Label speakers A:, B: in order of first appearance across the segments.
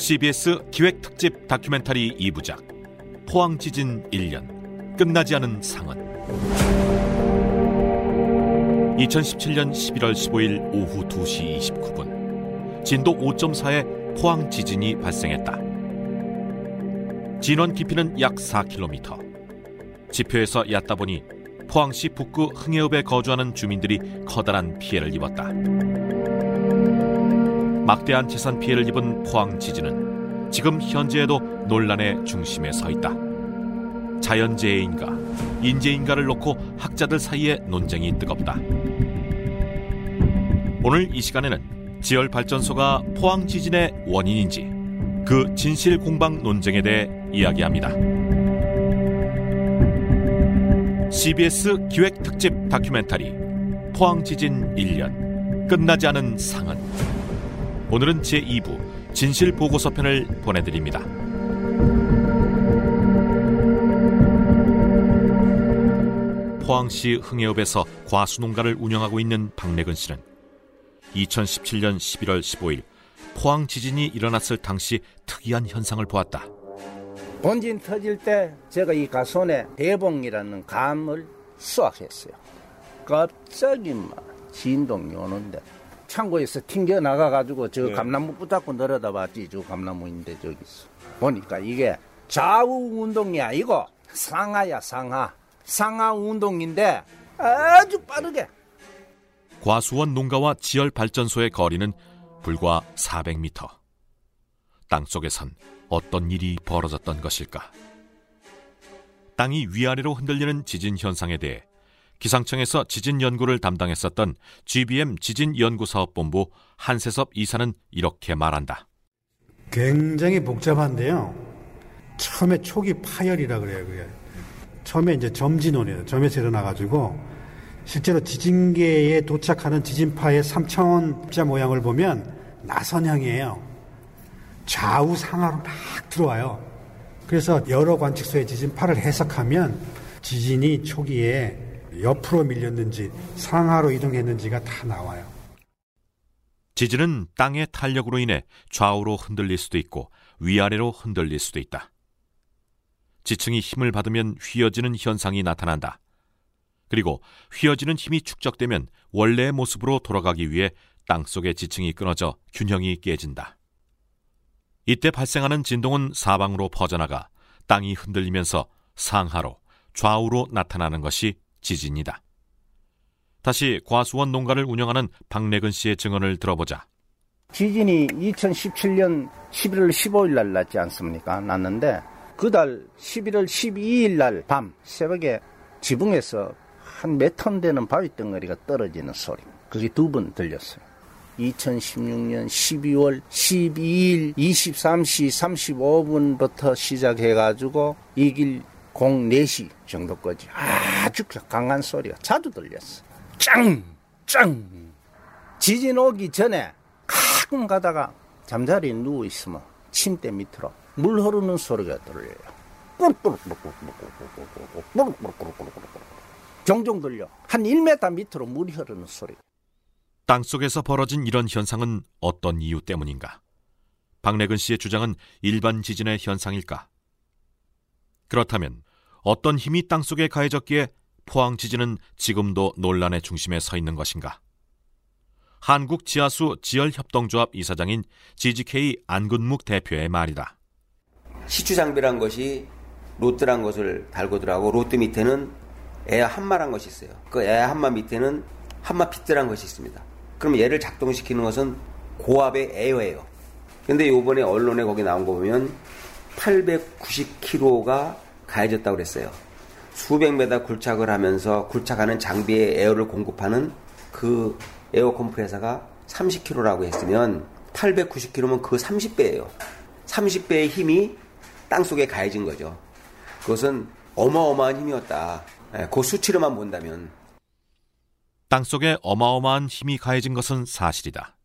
A: CBS 기획 특집 다큐멘터리 2부작 포항 지진 1년 끝나지 않은 상흔 2017년 11월 15일 오후 2시 29분 진도 5.4의 포항 지진이 발생했다. 진원 깊이는 약 4km. 지표에서 얕다 보니 포항시 북구 흥해읍에 거주하는 주민들이 커다란 피해를 입었다. 막대한 재산 피해를 입은 포항 지진은 지금 현재에도 논란의 중심에 서 있다. 자연재해인가, 인재인가를 놓고 학자들 사이에 논쟁이 뜨겁다. 오늘 이 시간에는 지열 발전소가 포항 지진의 원인인지 그 진실 공방 논쟁에 대해 이야기합니다. CBS 기획 특집 다큐멘터리 포항 지진 1년 끝나지 않은 상흔 오늘은 제2부 진실 보고서 편을 보내드립니다. 포항시 흥해읍에서 과수농가를 운영하고 있는 박래근 씨는 2017년 11월 15일 포항 지진이 일어났을 당시 특이한 현상을 보았다.
B: 본진 터질 때 제가 이 가손에 대봉이라는 감을 수확했어요. 갑자기 막 진동이 오는데 창고에서 튕겨 나가 가지고 저
C: 네.
B: 감나무 붙잡고 내려다봤지 저 감나무인데 저기 있어. 보니까 이게 좌우 운동이 아니고 상하야 상하. 상하 운동인데 아주 빠르게
A: 과수원 농가와 지열 발전소의 거리는 불과 400m. 땅 속에선 어떤 일이 벌어졌던 것일까? 땅이 위아래로 흔들리는 지진 현상에 대해 기상청에서 지진 연구를 담당했었던 GBM 지진연구사업본부 한세섭 이사는 이렇게 말한다.
D: 굉장히 복잡한데요. 처음에 초기 파열이라 그래요. 그게. 처음에 이제 점진원이에요. 점에서 일어나가지고 실제로 지진계에 도착하는 지진파의 3차원 입자 모양을 보면 나선형이에요. 좌우 상하로 막 들어와요. 그래서 여러 관측소의 지진파를 해석하면 지진이 초기에 옆으로 밀렸는지 상하로 이동했는지가 다 나와요.
A: 지진은 땅의 탄력으로 인해 좌우로 흔들릴 수도 있고 위아래로 흔들릴 수도 있다. 지층이 힘을 받으면 휘어지는 현상이 나타난다. 그리고 휘어지는 힘이 축적되면 원래의 모습으로 돌아가기 위해 땅 속의 지층이 끊어져 균형이 깨진다. 이때 발생하는 진동은 사방으로 퍼져나가 땅이 흔들리면서 상하로 좌우로 나타나는 것이 지진이다. 다시 과수원 농가를 운영하는 박래근 씨의 증언을 들어보자.
B: 지진이 2017년 11월 15일 날 났지 않습니까? 났는데 그달 11월 12일 날 밤 새벽에 지붕에서 한 몇 톤 되는 바위 덩어리가 떨어지는 소리. 그게 두 번 들렸어요. 2016년 12월 12일 23시 35분부터 시작해가지고 이 길 04시 정도까지 아주 강한 소리가 자주 들렸어. 짱! 짱! 지진 오기 전에 가끔 가다가 잠자리에 누워 있으면 침대 밑으로 물 흐르는 소리가 들려요. 종종 들려. 한 1m 밑으로 물이 흐르는 소리.
A: 땅 속에서 벌어진 이런 현상은 어떤 이유 때문인가? 박래근 씨의 주장은 일반 지진의 현상일까? 그렇다면 어떤 힘이 땅 속에 가해졌기에 포항 지진은 지금도 논란의 중심에 서 있는 것인가? 한국 지하수 지열협동조합 이사장인 GGK 안근묵 대표의 말이다.
C: 시추 장비란 것이 rod란 것을 달고들하고 rod 밑에는 air 함마란 것이 있어요. 그 air 함마 밑에는 함마 bit란 것이 있습니다. 그럼 얘를 작동시키는 것은 고압의 air예요. 근데 요번에 언론에 거기 나온 거 보면 890kg가 가해졌다고 그랬어요. 수백 메다 굴착을 하면서 굴착하는 장비에 air를 공급하는 그 에어 컴프레서가 30kg라고 했으면 890kg면 그 30배예요. 30배의 힘이 땅 속에 가해진 거죠. 그것은 어마어마한 힘이었다. 예, 그 수치로만 본다면
A: 땅 속에 어마어마한 힘이 가해진 것은 사실이다.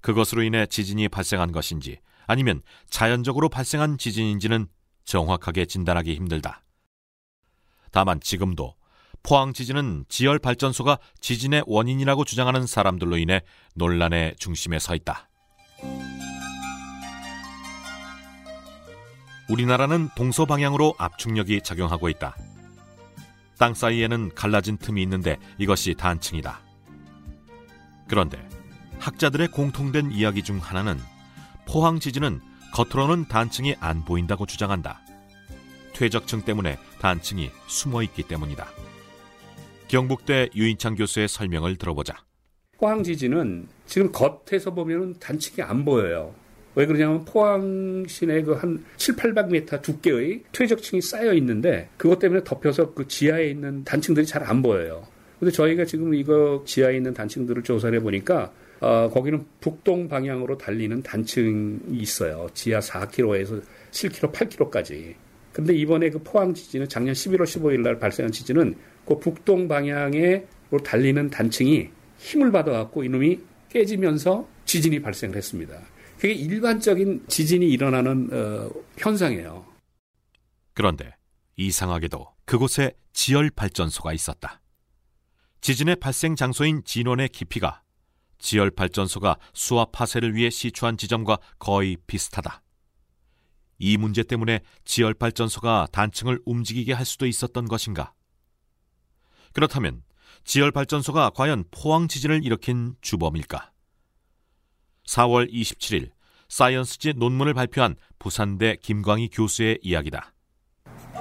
A: 그것으로 인해 지진이 발생한 것인지 아니면 자연적으로 발생한 지진인지는 정확하게 진단하기 힘들다. 다만 지금도 포항 지진은 지열 발전소가 지진의 원인이라고 주장하는 사람들로 인해 논란의 중심에 서 있다. 우리나라는 동서 방향으로 압축력이 작용하고 있다. 땅 사이에는 갈라진 틈이 있는데 이것이 단층이다. 그런데 학자들의 공통된 이야기 중 하나는 포항 지진은 겉으로는 단층이 안 보인다고 주장한다. 퇴적층 때문에 단층이 숨어 있기 때문이다. 경북대 유인창 교수의 설명을 들어보자.
E: 포항 지진은 지금 겉에서 보면 단층이 안 보여요. 왜 그러냐면 포항 시내 그 한 7, 800m 두께의 퇴적층이 쌓여 있는데 그것 때문에 덮여서 그 지하에 있는 단층들이 잘 안 보여요. 근데 저희가 지금 이거 지하에 있는 단층들을 조사를 해보니까 어, 거기는 북동 방향으로 달리는 단층이 있어요. 지하 4km에서 7km, 8km까지. 근데 이번에 그 포항 지진은 작년 11월 15일 날 발생한 지진은 그 북동 방향으로 달리는 단층이 힘을 받아갖고 이놈이 깨지면서 지진이 발생을 했습니다. 그게 일반적인 지진이 일어나는 어, 현상이에요.
A: 그런데 이상하게도 그곳에 지열 발전소가 있었다. 지진의 발생 장소인 진원의 깊이가 지열 발전소가 수압 파쇄를 위해 시추한 지점과 거의 비슷하다. 이 문제 때문에 지열 발전소가 단층을 움직이게 할 수도 있었던 것인가? 그렇다면 지열 발전소가 과연 포항 지진을 일으킨 주범일까? 4월 27일 사이언스지 논문을 발표한 부산대 김광희 교수의 이야기다.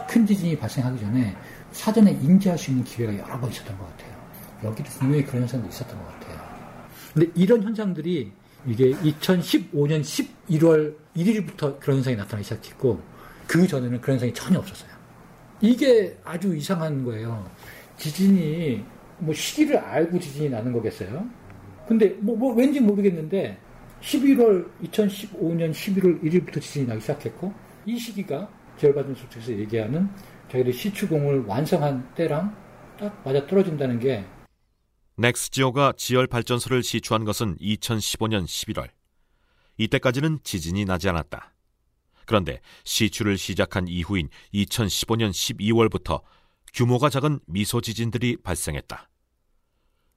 F: 큰 지진이 발생하기 전에 사전에 인지할 수 있는 기회가 여러 번 있었던 것 같아요. 여기도 분명히 그런 현상도 있었던 것 같아요. 근데 이런 현상들이 이게 2015년 11월 1일부터 그런 현상이 나타나기 시작했고 그 전에는 그런 현상이 전혀 없었어요. 이게 아주 이상한 거예요. 지진이 뭐 시기를 알고 지진이 나는 거겠어요? 근데 뭐, 뭐 왠지 모르겠는데 11월 2015년 11월 1일부터 지진이 나기 시작했고 이 시기가 지열받은 소측에서 얘기하는 자기들이 시추공을 완성한 때랑 딱 맞아 떨어진다는 게
A: 넥스지오가 지열 발전소를 시추한 것은 2015년 11월. 이때까지는 지진이 나지 않았다. 그런데 시추를 시작한 이후인 2015년 12월부터 규모가 작은 미소 지진들이 발생했다.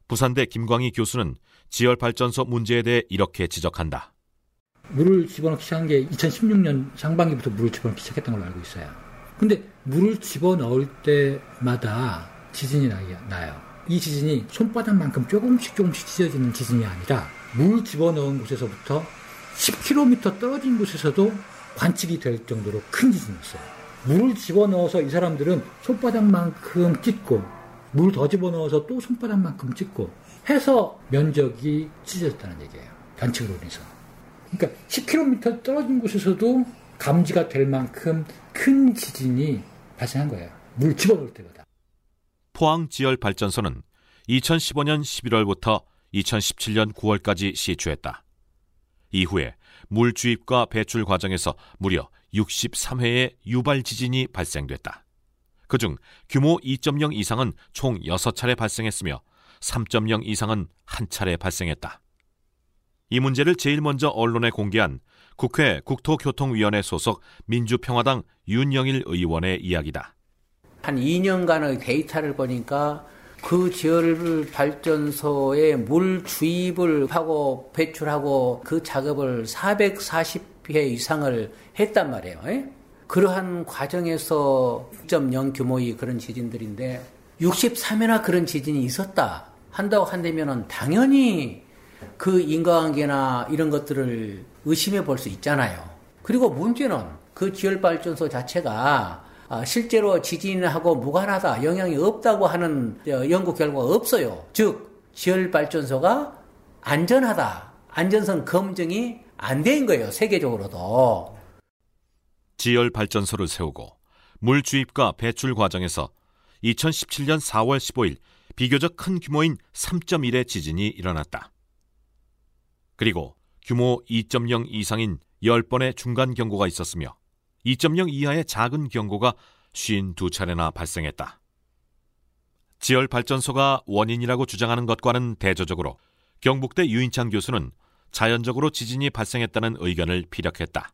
A: 부산대 김광희 교수는 지열 발전소 문제에 대해 이렇게 지적한다.
F: 물을 집어넣기 시작한 게 2016년 상반기부터 물을 집어넣기 시작했던 걸로 알고 있어요. 근데 물을 집어넣을 때마다 지진이 나요. 이 지진이 손바닥만큼 조금씩 조금씩 찢어지는 지진이 아니라 물 집어넣은 곳에서부터 10km 떨어진 곳에서도 관측이 될 정도로 큰 지진이었어요. 물을 집어넣어서 이 사람들은 손바닥만큼 찢고 물 더 집어넣어서 또 손바닥만큼 찢고 해서 면적이 찢어졌다는 얘기예요. 관측으로 인해서. 그러니까 10km 떨어진 곳에서도 감지가 될 만큼 큰 지진이 발생한 거예요. 물 집어넣을 때마다.
A: 포항 지열 발전소는 2015년 11월부터 2017년 9월까지 시추했다. 이후에 물 주입과 배출 과정에서 무려 63회의 유발 지진이 발생됐다. 그중 규모 2.0 이상은 총 6차례 발생했으며 3.0 이상은 한 차례 발생했다. 이 문제를 제일 먼저 언론에 공개한 국회 국토교통위원회 소속 민주평화당 윤영일 의원의 이야기다.
G: 한 2년간의 데이터를 보니까 그 지열 발전소에 물 주입을 하고 배출하고 그 작업을 440회 이상을 했단 말이에요. 에? 그러한 과정에서 6.0 규모의 그런 지진들인데 63회나 그런 지진이 있었다 한다고 한다면은 당연히 그 인과관계나 이런 것들을 의심해 볼 수 있잖아요. 그리고 문제는 그 지열 발전소 자체가 아, 실제로 지진하고 무관하다, 영향이 없다고 하는 어, 연구 결과가 없어요. 즉, 지열 발전소가 안전하다, 안전성 검증이 안 된 거예요, 세계적으로도.
A: 지열 발전소를 세우고 물 주입과 배출 과정에서 2017년 4월 15일 비교적 큰 규모인 3.1의 지진이 일어났다. 그리고 규모 2.0 이상인 10번의 중간 경고가 있었으며 2.0 이하의 작은 경고가 52차례나 발생했다. 지열 발전소가 원인이라고 주장하는 것과는 대조적으로 경북대 유인창 교수는 자연적으로 지진이 발생했다는 의견을 피력했다.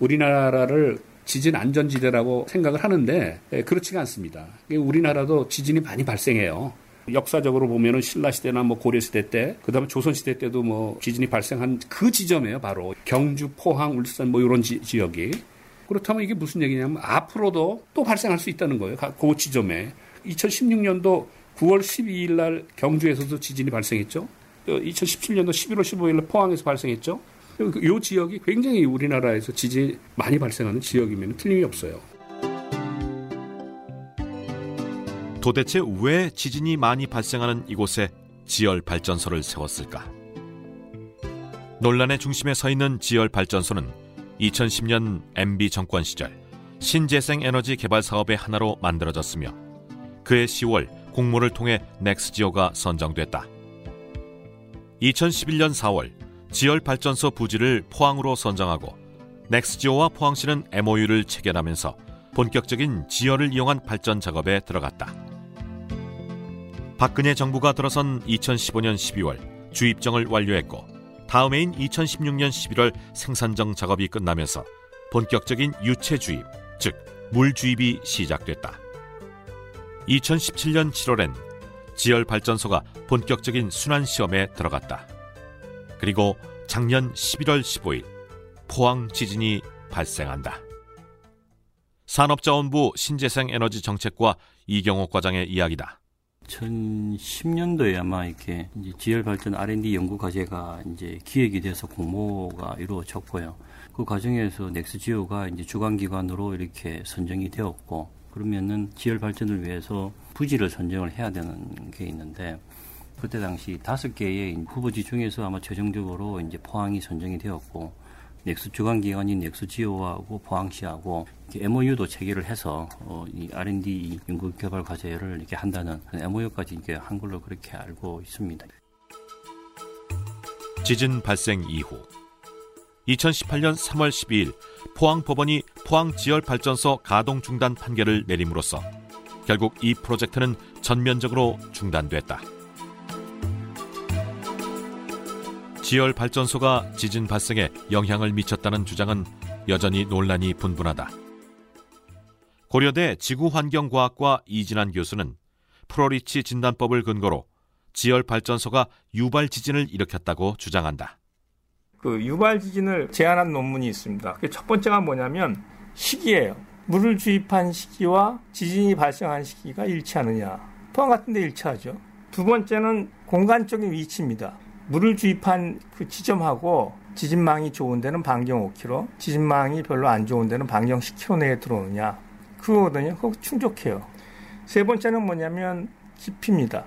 E: 우리나라를 지진 안전지대라고 생각을 하는데 예, 그렇지가 않습니다. 우리나라도 지진이 많이 발생해요. 역사적으로 보면은 신라 시대나 뭐 고려 시대 때, 그다음에 조선 시대 때도 뭐 지진이 발생한 그 지점이에요, 바로 경주, 포항, 울산 뭐 이런 지, 지역이. 그렇다면 이게 무슨 얘기냐면 앞으로도 또 발생할 수 있다는 거예요. 그 지점에. 2016년도 9월 12일 날 경주에서도 지진이 발생했죠. 2017년도 11월 15일 날 포항에서 발생했죠. 이 지역이 굉장히 우리나라에서 지진이 많이 발생하는 지역이면 틀림이 없어요.
A: 도대체 왜 지진이 많이 발생하는 이곳에 지열 발전소를 세웠을까? 논란의 중심에 서 있는 지열 발전소는 2010년 MB 정권 시절 신재생 에너지 개발 사업의 하나로 만들어졌으며 그해 10월 공모를 통해 넥스지오가 선정됐다. 2011년 4월 지열 발전소 부지를 포항으로 선정하고 넥스지오와 포항시는 MOU를 체결하면서 본격적인 지열을 이용한 발전 작업에 들어갔다. 박근혜 정부가 들어선 2015년 12월 주입정을 완료했고 다음 해인 2016년 11월 생산정 작업이 끝나면서 본격적인 유체 주입, 즉 물주입이 시작됐다. 2017년 7월엔 지열 발전소가 본격적인 순환 시험에 들어갔다. 그리고 작년 11월 15일 포항 지진이 발생한다. 산업자원부 신재생에너지 정책과 이경옥 과장의 이야기다.
H: 2010년도에 아마 이렇게 이제 지열 발전 R&D 연구 과제가 이제 기획이 돼서 공모가 이루어졌고요. 그 과정에서 넥스지오가 이제 주관 기관으로 이렇게 선정이 되었고 그러면은 지열 발전을 위해서 부지를 선정을 해야 되는 게 있는데 그때 당시 다섯 개의 후보지 중에서 아마 최종적으로 이제 포항이 선정이 되었고 넥스 주관 기관인 넥스 지오하고 포항시하고 MOU도 체결을 해서 어, 이 R&D 연구 개발 과제를 이렇게 한다는 MOU까지 이게 한 걸로 그렇게 알고 있습니다.
A: 지진 발생 이후 2018년 3월 12일 포항 법원이 포항 지열 발전소 가동 중단 판결을 내림으로써 결국 이 프로젝트는 전면적으로 중단됐다. 지열 발전소가 지진 발생에 영향을 미쳤다는 주장은 여전히 논란이 분분하다. 고려대 지구환경과학과 이진환 교수는 프로리치 진단법을 근거로 지열 발전소가 유발 지진을 일으켰다고 주장한다.
I: 그 유발 지진을 제안한 논문이 있습니다. 첫 번째가 뭐냐면 시기예요. 물을 주입한 시기와 지진이 발생한 시기가 일치하느냐. 포항 같은 데 일치하죠. 두 번째는 공간적인 위치입니다. 물을 주입한 그 지점하고 지진망이 좋은 데는 반경 5km, 지진망이 별로 안 좋은 데는 반경 10km 내에 들어오느냐. 그거거든요. 그거 충족해요. 세 번째는 뭐냐면 깊이입니다.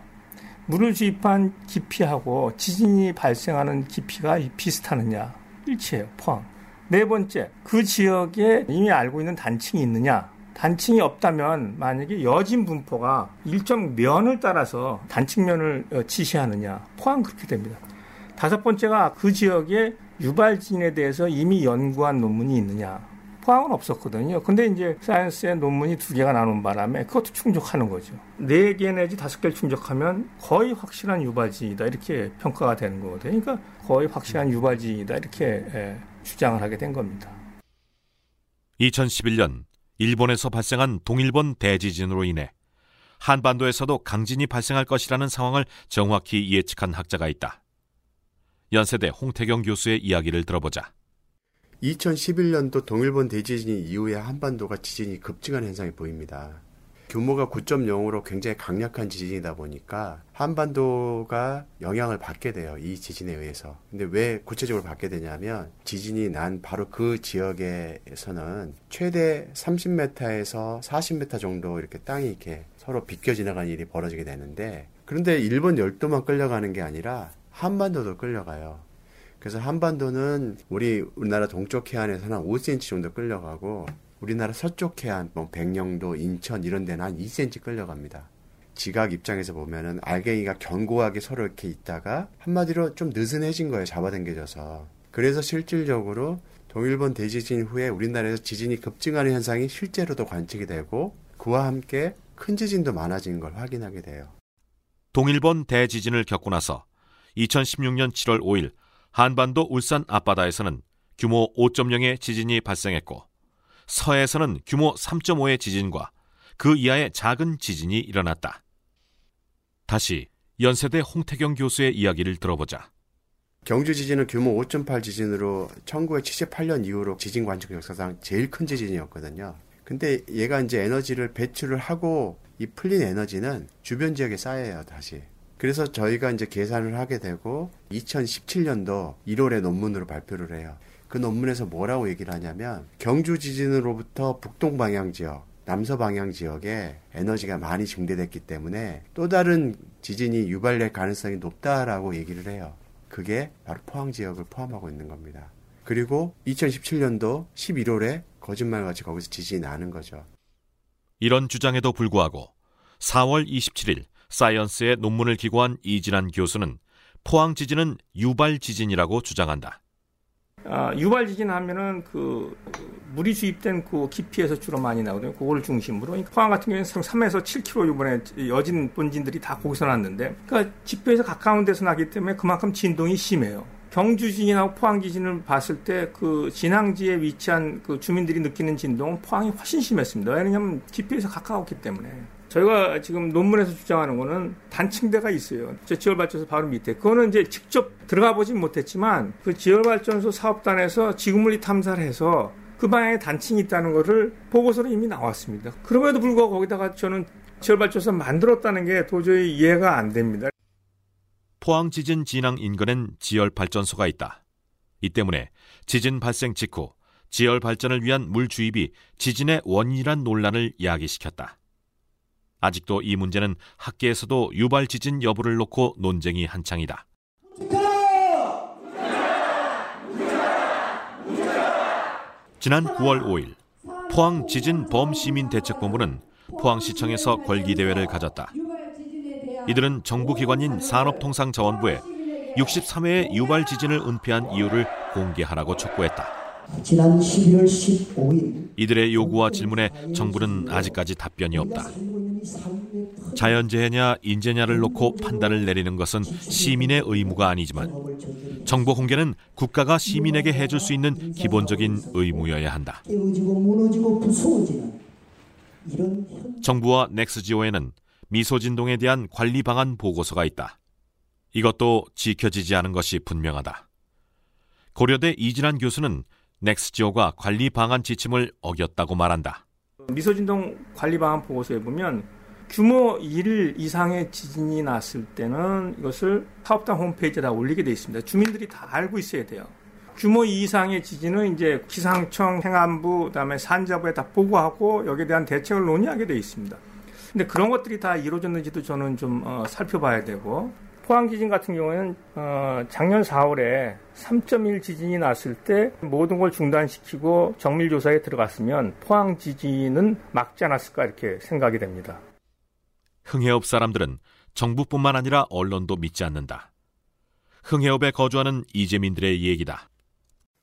I: 물을 주입한 깊이하고 지진이 발생하는 깊이가 비슷하느냐. 일치해요. 포항. 네 번째, 그 지역에 이미 알고 있는 단층이 있느냐. 단층이 없다면 만약에 여진 분포가 일정 면을 따라서 단층면을 어, 지시하느냐. 포항 그렇게 됩니다. 다섯 번째가 그 지역의 유발진에 대해서 이미 연구한 논문이 있느냐. 포항은 없었거든요. 근데 이제 사이언스의 논문이 두 개가 나눈 바람에 그것도 충족하는 거죠. 네 개 내지 다섯 개를 충족하면 거의 확실한 유발진이다 이렇게 평가가 되는 거거든요. 그러니까 거의 확실한 유발진이다 이렇게 예, 주장을 하게 된 겁니다.
A: 2011년 일본에서 발생한 동일본 대지진으로 인해 한반도에서도 강진이 발생할 것이라는 상황을 정확히 예측한 학자가 있다. 연세대 홍태경 교수의 이야기를 들어보자.
J: 2011년도 동일본 대지진 이후에 한반도가 지진이 급증한 현상이 보입니다. 규모가 9.0으로 굉장히 강력한 지진이다 보니까 한반도가 영향을 받게 돼요. 이 지진에 의해서. 근데 왜 구체적으로 받게 되냐면 지진이 난 바로 그 지역에서는 최대 30m에서 40m 정도 이렇게 땅이 이렇게 서로 비껴 지나가는 일이 벌어지게 되는데 그런데 일본 열도만 끌려가는 게 아니라 한반도도 끌려가요. 그래서 한반도는 우리 우리나라 동쪽 해안에서는 한 5cm 정도 끌려가고 우리나라 서쪽 해안, 뭐 백령도, 인천 이런 데는 한 2cm 끌려갑니다. 지각 입장에서 보면은 알갱이가 견고하게 서로 이렇게 있다가 한마디로 좀 느슨해진 거예요. 잡아당겨져서. 그래서 실질적으로 동일본 대지진 후에 우리나라에서 지진이 급증하는 현상이 실제로도 관측이 되고 그와 함께 큰 지진도 많아진 걸 확인하게 돼요.
A: 동일본 대지진을 겪고 나서 2016년 7월 5일 한반도 울산 앞바다에서는 규모 5.0의 지진이 발생했고 서해에서는 규모 3.5의 지진과 그 이하의 작은 지진이 일어났다. 다시 연세대 홍태경 교수의 이야기를 들어보자.
J: 경주 지진은 규모 5.8 지진으로 1978년 이후로 지진 관측 역사상 제일 큰 지진이었거든요. 근데 얘가 이제 에너지를 배출을 하고 이 풀린 에너지는 주변 지역에 쌓여요, 다시. 그래서 저희가 이제 계산을 하게 되고 2017년도 1월에 논문으로 발표를 해요. 그 논문에서 뭐라고 얘기를 하냐면 경주 지진으로부터 북동 방향 지역, 남서 방향 지역에 에너지가 많이 증대됐기 때문에 또 다른 지진이 유발될 가능성이 높다라고 얘기를 해요. 그게 바로 포항 지역을 포함하고 있는 겁니다. 그리고 2017년도 11월에 거짓말같이 거기서 지진이 나는 거죠.
A: 이런 주장에도 불구하고 4월 27일 사이언스의 논문을 기고한 이진환 교수는 포항 지진은 유발 지진이라고 주장한다.
I: 아, 유발 지진 하면은 그 물이 주입된 그 깊이에서 주로 많이 나거든요. 그거를 중심으로 포항 같은 경우에는 3에서 7km 이번에 여진 본진들이 다 거기서 났는데, 그러니까 지표에서 가까운 데서 나기 때문에 그만큼 진동이 심해요. 경주 지진하고 포항 지진을 봤을 때 그 진앙지에 위치한 그 주민들이 느끼는 진동은 포항이 훨씬 심했습니다. 왜냐하면 지표에서 가까웠기 때문에. 저희가 지금 논문에서 주장하는 거는 단층대가 있어요. 저 지열발전소 바로 밑에. 그거는 이제 직접 들어가 보진 못했지만 그 지열발전소 사업단에서 지구물리 탐사를 해서 그 방향에 단층이 있다는 것을 보고서로 이미 나왔습니다. 그럼에도 불구하고 거기다가 저는 지열발전소 만들었다는 게 도저히 이해가 안 됩니다.
A: 포항 지진 진앙 인근엔 지열 발전소가 있다. 이 때문에 지진 발생 직후 지열 발전을 위한 물 주입이 지진의 원인이란 논란을 야기시켰다. 아직도 이 문제는 학계에서도 유발 지진 여부를 놓고 논쟁이 한창이다. 지난 9월 5일 포항 지진 범시민 대책본부는 포항시청에서 걸기 대회를 가졌다. 이들은 정부기관인 산업통상자원부에 63회의 유발 지진을 은폐한 이유를 공개하라고 촉구했다.
K: 지난 11월 15일
A: 이들의 요구와 질문에 정부는 아직까지 답변이 없다. 자연재해냐 인재냐를 놓고 판단을 내리는 것은 시민의 의무가 아니지만 정보 공개는 국가가 시민에게 해줄 수 있는 기본적인 의무여야 한다. 정부와 넥스지오에는 미소진동에 대한 관리 방안 보고서가 있다. 이것도 지켜지지 않은 것이 분명하다. 고려대 이진환 교수는 넥스지오가 관리 방안 지침을 어겼다고 말한다.
I: 미소진동 관리 방안 보고서에 보면 규모 1 이상의 지진이 났을 때는 이것을 사업단 홈페이지에 다 올리게 돼 있습니다. 주민들이 다 알고 있어야 돼요. 규모 2 이상의 지진은 이제 기상청, 행안부, 그다음에 산자부에 다 보고하고 여기에 대한 대책을 논의하게 돼 있습니다. 근데 그런 것들이 다 이루어졌는지도 저는 좀 어, 살펴봐야 되고 포항 지진 같은 경우에는 어, 작년 4월에 3.1 지진이 났을 때 모든 걸 중단시키고 정밀 조사에 들어갔으면 포항 지진은 막지 않았을까 이렇게 생각이 됩니다.
A: 흥해읍 사람들은 정부뿐만 아니라 언론도 믿지 않는다. 흥해읍에 거주하는 이재민들의 얘기다.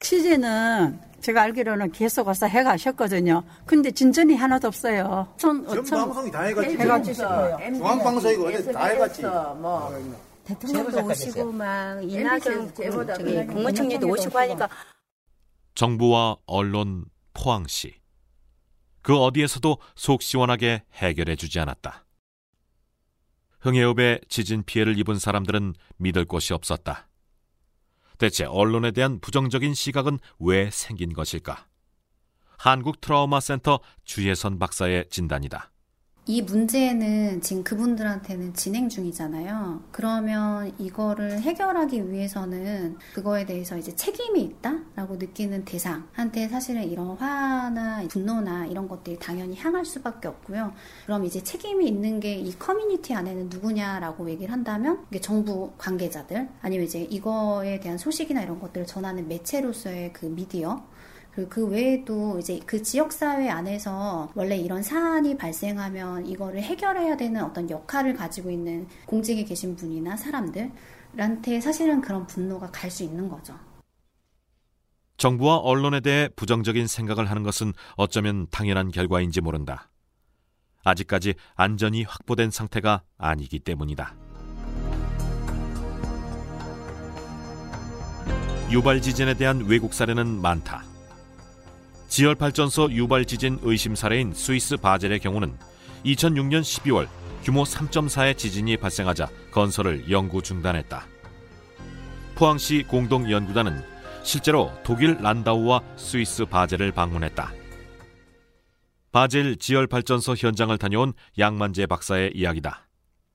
L: 취재는 제가 알기로는 계속 와서 해가셨거든요. 근데 진전이 하나도 없어요. 전,
M: 전 방송이 다 해갔지.
L: 해갔지.
M: 중앙방송이고 어디 다 해갔지.
N: 뭐 대통령도 오시고 막 이낙연 저기 국무총리도 오시고 하니까
A: 정부와 언론, 포항시. 그 어디에서도 속 시원하게 해결해 주지 않았다. 흥해읍에 지진 피해를 입은 사람들은 믿을 곳이 없었다. 대체 언론에 대한 부정적인 시각은 왜 생긴 것일까? 한국 트라우마 센터 주혜선 박사의 진단이다.
O: 이 문제는 지금 그분들한테는 진행 중이잖아요. 그러면 이거를 해결하기 위해서는 그거에 대해서 이제 책임이 있다라고 느끼는 대상한테 사실은 이런 화나 분노나 이런 것들이 당연히 향할 수밖에 없고요. 그럼 이제 책임이 있는 게 이 커뮤니티 안에는 누구냐라고 얘기를 한다면 이게 정부 관계자들 아니면 이제 이거에 대한 소식이나 이런 것들을 전하는 매체로서의 그 미디어 그리고 그 외에도 이제 그 지역사회 안에서 원래 이런 사안이 발생하면 이거를 해결해야 되는 어떤 역할을 가지고 있는 공직에 계신 분이나 사람들한테 사실은 그런 분노가 갈 수 있는 거죠.
A: 정부와 언론에 대해 부정적인 생각을 하는 것은 어쩌면 당연한 결과인지 모른다. 아직까지 안전이 확보된 상태가 아니기 때문이다. 유발 지진에 대한 외국 사례는 많다. 지열 발전소 유발 지진 의심 사례인 스위스 바젤의 경우는 2006년 12월 규모 3.4의 지진이 발생하자 건설을 영구 중단했다. 포항시 공동연구단은 실제로 독일 란다우와 스위스 바젤을 방문했다. 바젤 지열 발전소 현장을 다녀온 양만재 박사의 이야기다.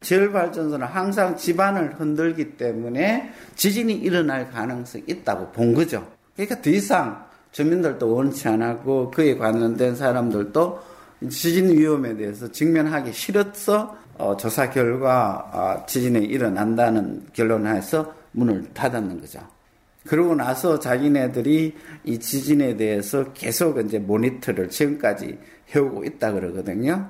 P: 지열 발전소는 항상 집안을 흔들기 때문에 지진이 일어날 가능성이 있다고 본 거죠. 그러니까 더 이상 주민들도 원치 않았고 그에 관련된 사람들도 지진 위험에 대해서 직면하기 싫어서 어, 조사 결과 어, 지진이 일어난다는 결론에서 문을 닫았는 거죠. 그러고 나서 자기네들이 이 지진에 대해서 계속 이제 모니터를 지금까지 해오고 있다 그러거든요.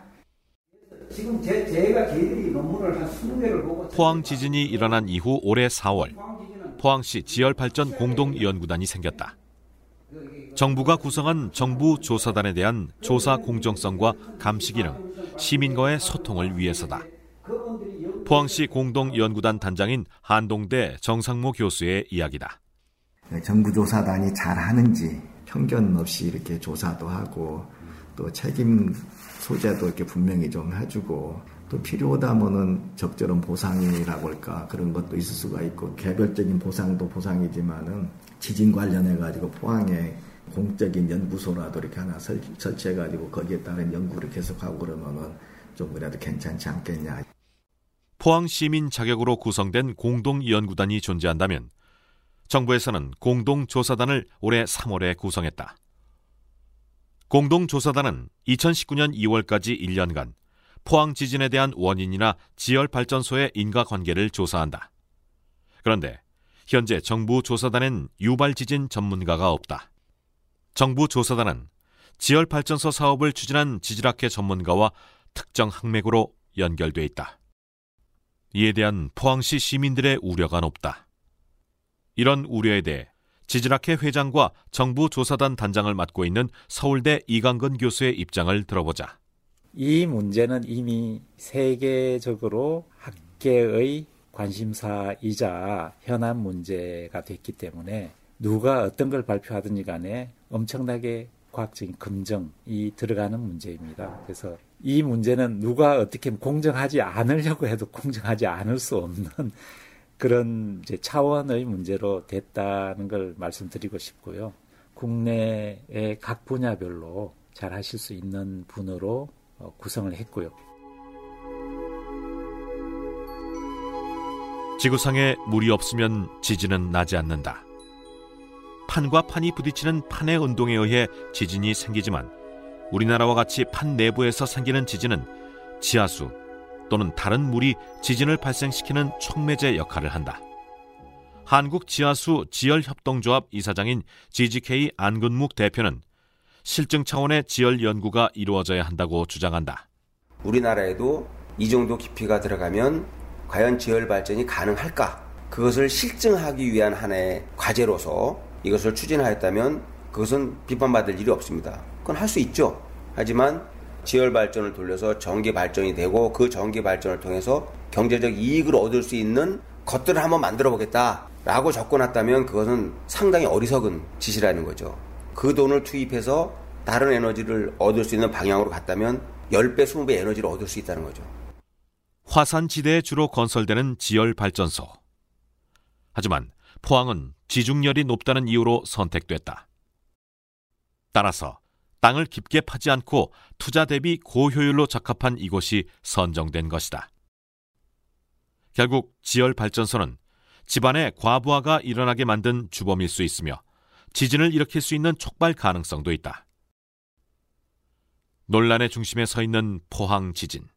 Q: 지금 제, 제가 걔들이 논문을 한 20개를 보고
A: 포항 지진이 일어난 이후 올해 4월 포항시 지열 발전 공동 연구단이 생겼다. 정부가 구성한 정부 조사단에 대한 조사 공정성과 감시 기능, 시민과의 소통을 위해서다. 포항시 공동연구단 단장인 한동대 정상모 교수의 이야기다.
B: 정부 조사단이 잘하는지 편견 없이 이렇게 조사도 하고 또 책임 소재도 이렇게 분명히 좀 해주고 또 필요하다면은 적절한 보상이라고 할까 그런 것도 있을 수가 있고 개별적인 보상도 보상이지만은 지진 관련해 가지고 포항에 공적인 연구소라도 이렇게 하나 설, 설치해 가지고 거기에 따른 연구를 계속하고 그러면은 좀 그래도 괜찮지 않겠냐.
A: 포항 시민 자격으로 구성된 공동 연구단이 존재한다면 정부에서는 공동 조사단을 올해 3월에 구성했다. 공동 조사단은 2019년 2월까지 1년간 포항 지진에 대한 원인이나 지열 발전소의 인과 관계를 조사한다. 그런데 현재 정부 조사단엔 유발 지진 전문가가 없다. 정부 조사단은 지열 발전소 사업을 추진한 지질학회 전문가와 특정 항맥으로 연결돼 있다. 이에 대한 포항시 시민들의 우려가 높다. 이런 우려에 대해 지질학회 회장과 정부 조사단 단장을 맡고 있는 서울대 이강근 교수의 입장을 들어보자.
R: 이 문제는 이미 세계적으로 학계의 관심사이자 현안 문제가 됐기 때문에 누가 어떤 걸 발표하든지 간에 엄청나게 과학적인 검증이 들어가는 문제입니다. 그래서 이 문제는 누가 어떻게 공정하지 않으려고 해도 공정하지 않을 수 없는 그런 차원의 문제로 됐다는 걸 말씀드리고 싶고요. 국내의 각 분야별로 잘 하실 수 있는 분으로 어, 구성을 했고요.
A: 지구상에 물이 없으면 지진은 나지 않는다. 판과 판이 부딪히는 판의 운동에 의해 지진이 생기지만 우리나라와 같이 판 내부에서 생기는 지진은 지하수 또는 다른 물이 지진을 발생시키는 촉매제 역할을 한다. 한국 지하수 지열협동조합 이사장인 GGK 안근묵 대표는 실증 차원의 지열 연구가 이루어져야 한다고 주장한다.
C: 우리나라에도 이 정도 깊이가 들어가면 과연 지열 발전이 가능할까? 그것을 실증하기 위한 하나의 과제로서 이것을 추진하였다면 그것은 비판받을 일이 없습니다. 그건 할 수 있죠. 하지만 지열 발전을 돌려서 전기 발전이 되고 그 전기 발전을 통해서 경제적 이익을 얻을 수 있는 것들을 한번 만들어 보겠다라고 접근했다면 그것은 상당히 어리석은 짓이라는 거죠. 그 돈을 투입해서 다른 에너지를 얻을 수 있는 방향으로 갔다면 10배, 20배 에너지를 얻을 수 있다는 거죠.
A: 화산 지대에 주로 건설되는 지열 발전소. 하지만 포항은 지중열이 높다는 이유로 선택됐다. 따라서 땅을 깊게 파지 않고 투자 대비 고효율로 적합한 이곳이 선정된 것이다. 결국 지열 발전소는 집안에 과부하가 일어나게 만든 주범일 수 있으며 지진을 일으킬 수 있는 촉발 가능성도 있다. 논란의 중심에 서 있는 포항 지진.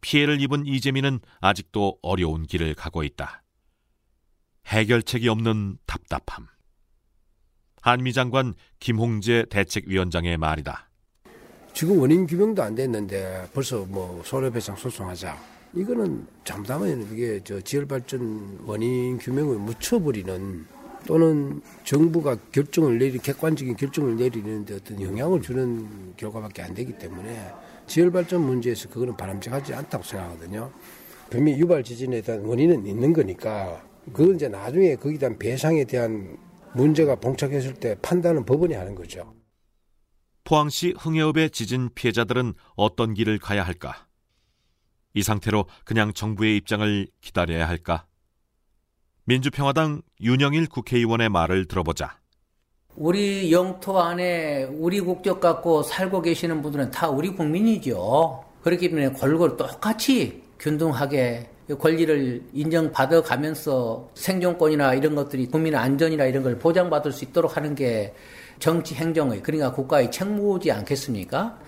A: 피해를 입은 이재민은 아직도 어려운 길을 가고 있다. 해결책이 없는 답답함. 한미 장관 김홍재 대책위원장의 말이다.
S: 지금 원인 규명도 안 됐는데 벌써 뭐 손해배상 소송하자. 이거는 잠담하면 이게 저 지열발전 원인 규명을 묻혀버리는 또는 정부가 결정을 내리 객관적인 결정을 내리는데 어떤 영향을 주는 결과밖에 안 되기 때문에 지열발전 문제에서 그거는 바람직하지 않다고 생각하거든요. 분명히 유발 지진에 대한 원인은 있는 거니까 그건 이제 나중에 거기에 대한 배상에 대한 문제가 봉착했을 때 판단은 법원이 하는 거죠.
A: 포항시 흥해읍의 지진 피해자들은 어떤 길을 가야 할까? 이 상태로 그냥 정부의 입장을 기다려야 할까? 민주평화당 윤영일 국회의원의 말을 들어보자
G: 우리 영토 안에 우리 국적 갖고 살고 계시는 분들은 다 우리 국민이죠. 그렇기 때문에 골고루 똑같이 균등하게 권리를 인정받아 가면서 생존권이나 이런 것들이 국민 안전이나 이런 걸 보장받을 수 있도록 하는 게 정치 행정의 그러니까 국가의 책무지 않겠습니까?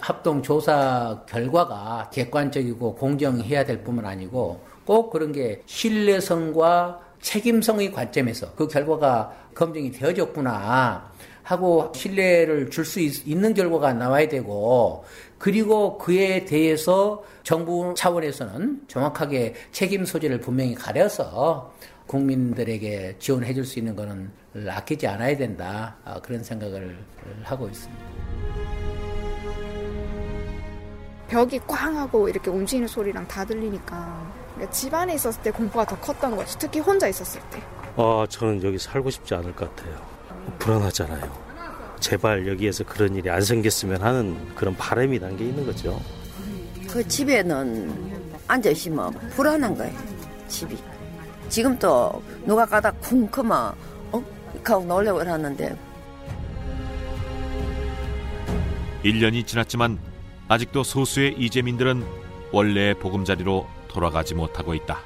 G: 합동 조사 결과가 객관적이고 공정해야 될 뿐만 아니고 꼭 그런 게 신뢰성과 책임성의 관점에서 그 결과가 검증이 되어졌구나 하고 신뢰를 줄 수 있는 결과가 나와야 되고 그리고 그에 대해서 정부 차원에서는 정확하게 책임 소재를 분명히 가려서 국민들에게 지원해 줄 수 있는 것은 아끼지 않아야 된다 아, 그런 생각을 하고 있습니다.
T: 벽이 꽝 하고 이렇게 움직이는 소리랑 다 들리니까 그러니까 집안에 있었을 때 공포가 더 컸던 거지 특히 혼자 있었을 때.
U: 어, 저는 여기 살고 싶지 않을 것 같아요. 불안하잖아요. 제발 여기에서 그런 일이 안 생겼으면 하는 그런 바람이 담겨 있는 거죠.
V: 그 집에는 앉아 있으면 불안한 거예요. 집이. 지금 또 누가 가다 쿵크면 어? 하고 놀려고 하는데
A: 1년이 지났지만 아직도 소수의 이재민들은 원래의 보금자리로 돌아가지 못하고 있다.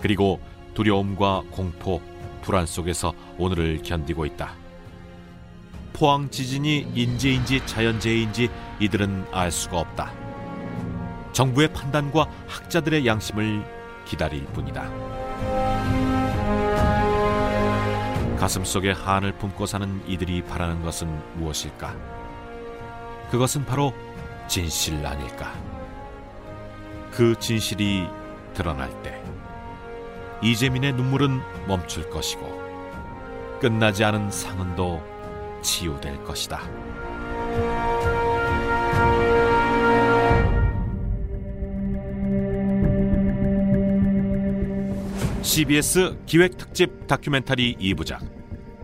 A: 그리고 두려움과 공포, 불안 속에서 오늘을 견디고 있다. 포항 지진이 인재인지 자연재해인지 이들은 알 수가 없다. 정부의 판단과 학자들의 양심을 기다릴 뿐이다. 가슴 속에 한을 품고 사는 이들이 바라는 것은 무엇일까? 그것은 바로 진실 아닐까? 그 진실이 드러날 때 이재민의 눈물은 멈출 것이고 끝나지 않은 상흔도 치유될 것이다. CBS 기획 특집 다큐멘터리 2부작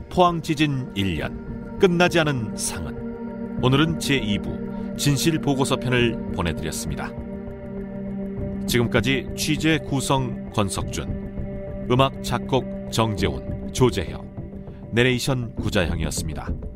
A: 포항 지진 1년 끝나지 않은 상흔 오늘은 제2부 진실 보고서 편을 보내드렸습니다. 지금까지 취재 구성 권석준 음악 작곡 정재훈 조재혁 내레이션 구자형이었습니다.